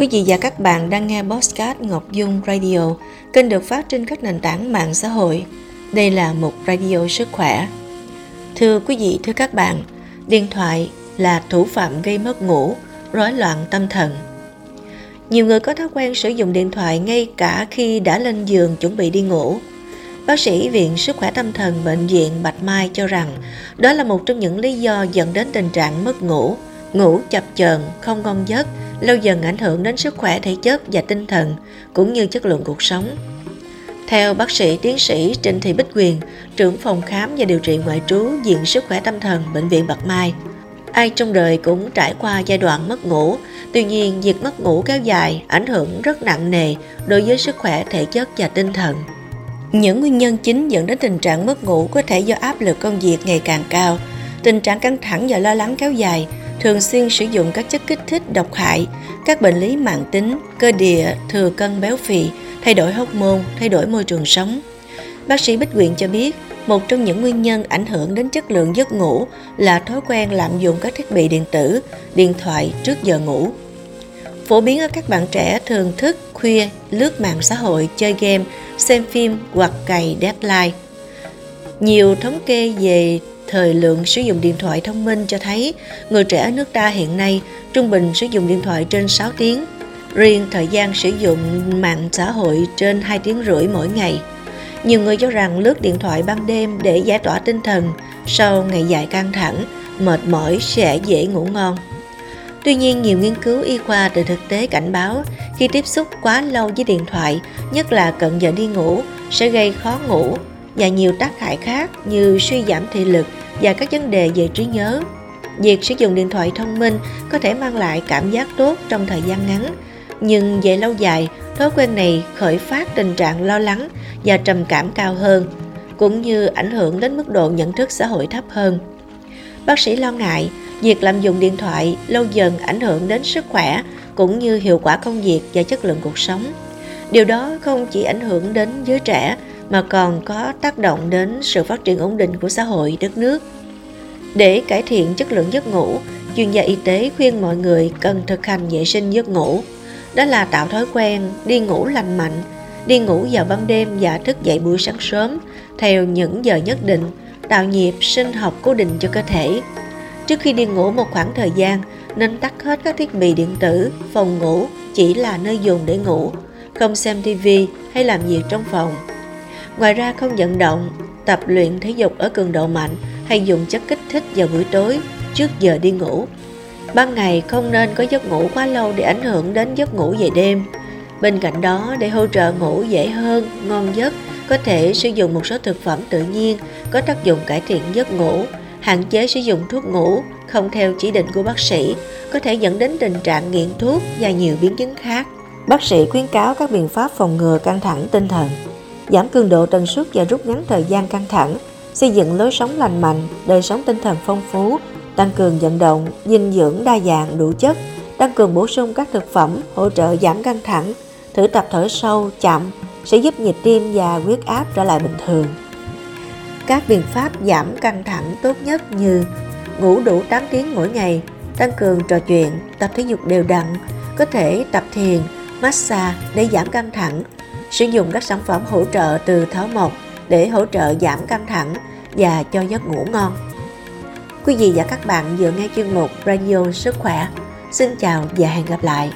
Quý vị và các bạn đang nghe Postcard Ngọc Dung Radio, kênh được phát trên các nền tảng mạng xã hội. Đây là một radio sức khỏe. Thưa quý vị, thưa các bạn, điện thoại là thủ phạm gây mất ngủ, rối loạn tâm thần. Nhiều người có thói quen sử dụng điện thoại ngay cả khi đã lên giường chuẩn bị đi ngủ. Bác sĩ Viện Sức khỏe Tâm thần Bệnh viện Bạch Mai cho rằng đó là một trong những lý do dẫn đến tình trạng mất ngủ, ngủ chập chờn, không ngon giấc, lâu dần ảnh hưởng đến sức khỏe thể chất và tinh thần, cũng như chất lượng cuộc sống. Theo bác sĩ tiến sĩ Trịnh Thị Bích Quyền, trưởng phòng khám và điều trị ngoại trú Viện Sức khỏe Tâm thần Bệnh viện Bạch Mai, ai trong đời cũng trải qua giai đoạn mất ngủ, tuy nhiên việc mất ngủ kéo dài ảnh hưởng rất nặng nề đối với sức khỏe thể chất và tinh thần. Những nguyên nhân chính dẫn đến tình trạng mất ngủ có thể do áp lực công việc ngày càng cao, tình trạng căng thẳng và lo lắng kéo dài, thường xuyên sử dụng các chất kích thích độc hại, các bệnh lý mạng tính, cơ địa, thừa cân béo phì, thay đổi hormone, thay đổi môi trường sống. Bác sĩ Bích Quyện cho biết, một trong những nguyên nhân ảnh hưởng đến chất lượng giấc ngủ là thói quen lạm dụng các thiết bị điện tử, điện thoại trước giờ ngủ. Phổ biến ở các bạn trẻ thường thức khuya, lướt mạng xã hội, chơi game, xem phim hoặc cày deadline. Nhiều thống kê về thời lượng sử dụng điện thoại thông minh cho thấy người trẻ ở nước ta hiện nay trung bình sử dụng điện thoại trên 6 tiếng. Riêng thời gian sử dụng mạng xã hội trên 2 tiếng rưỡi mỗi ngày. Nhiều người cho rằng lướt điện thoại ban đêm để giải tỏa tinh thần sau ngày dài căng thẳng, mệt mỏi sẽ dễ ngủ ngon. Tuy nhiên, nhiều nghiên cứu y khoa từ thực tế cảnh báo khi tiếp xúc quá lâu với điện thoại, nhất là cận giờ đi ngủ, sẽ gây khó ngủ và nhiều tác hại khác như suy giảm thị lực và các vấn đề về trí nhớ. Việc sử dụng điện thoại thông minh có thể mang lại cảm giác tốt trong thời gian ngắn, nhưng về lâu dài, thói quen này khởi phát tình trạng lo lắng và trầm cảm cao hơn, cũng như ảnh hưởng đến mức độ nhận thức xã hội thấp hơn. Bác sĩ lo ngại việc lạm dụng điện thoại lâu dần ảnh hưởng đến sức khỏe cũng như hiệu quả công việc và chất lượng cuộc sống. Điều đó không chỉ ảnh hưởng đến giới trẻ mà còn có tác động đến sự phát triển ổn định của xã hội đất nước. Để cải thiện chất lượng giấc ngủ, chuyên gia y tế khuyên mọi người cần thực hành vệ sinh giấc ngủ. Đó là tạo thói quen đi ngủ lành mạnh, đi ngủ vào ban đêm và thức dậy buổi sáng sớm theo những giờ nhất định, tạo nhịp sinh học cố định cho cơ thể. Trước khi đi ngủ một khoảng thời gian, nên tắt hết các thiết bị điện tử, phòng ngủ chỉ là nơi dùng để ngủ, không xem TV hay làm việc trong phòng. Ngoài ra không vận động, tập luyện thể dục ở cường độ mạnh hay dùng chất kích thích vào buổi tối trước giờ đi ngủ. Ban ngày không nên có giấc ngủ quá lâu để ảnh hưởng đến giấc ngủ về đêm. Bên cạnh đó, để hỗ trợ ngủ dễ hơn, ngon giấc, có thể sử dụng một số thực phẩm tự nhiên có tác dụng cải thiện giấc ngủ, hạn chế sử dụng thuốc ngủ không theo chỉ định của bác sĩ, có thể dẫn đến tình trạng nghiện thuốc và nhiều biến chứng khác. Bác sĩ khuyến cáo các biện pháp phòng ngừa căng thẳng tinh thần giảm cường độ tần suất và rút ngắn thời gian căng thẳng, xây dựng lối sống lành mạnh, đời sống tinh thần phong phú, tăng cường vận động, dinh dưỡng đa dạng đủ chất, tăng cường bổ sung các thực phẩm hỗ trợ giảm căng thẳng, thử tập thở sâu, chậm sẽ giúp nhịp tim và huyết áp trở lại bình thường. Các biện pháp giảm căng thẳng tốt nhất như ngủ đủ 8 tiếng mỗi ngày, tăng cường trò chuyện, tập thể dục đều đặn, có thể tập thiền, massage để giảm căng thẳng, sử dụng các sản phẩm hỗ trợ từ thảo mộc để hỗ trợ giảm căng thẳng và cho giấc ngủ ngon. Quý vị và các bạn vừa nghe chuyên mục Radio Sức Khỏe. Xin chào và hẹn gặp lại.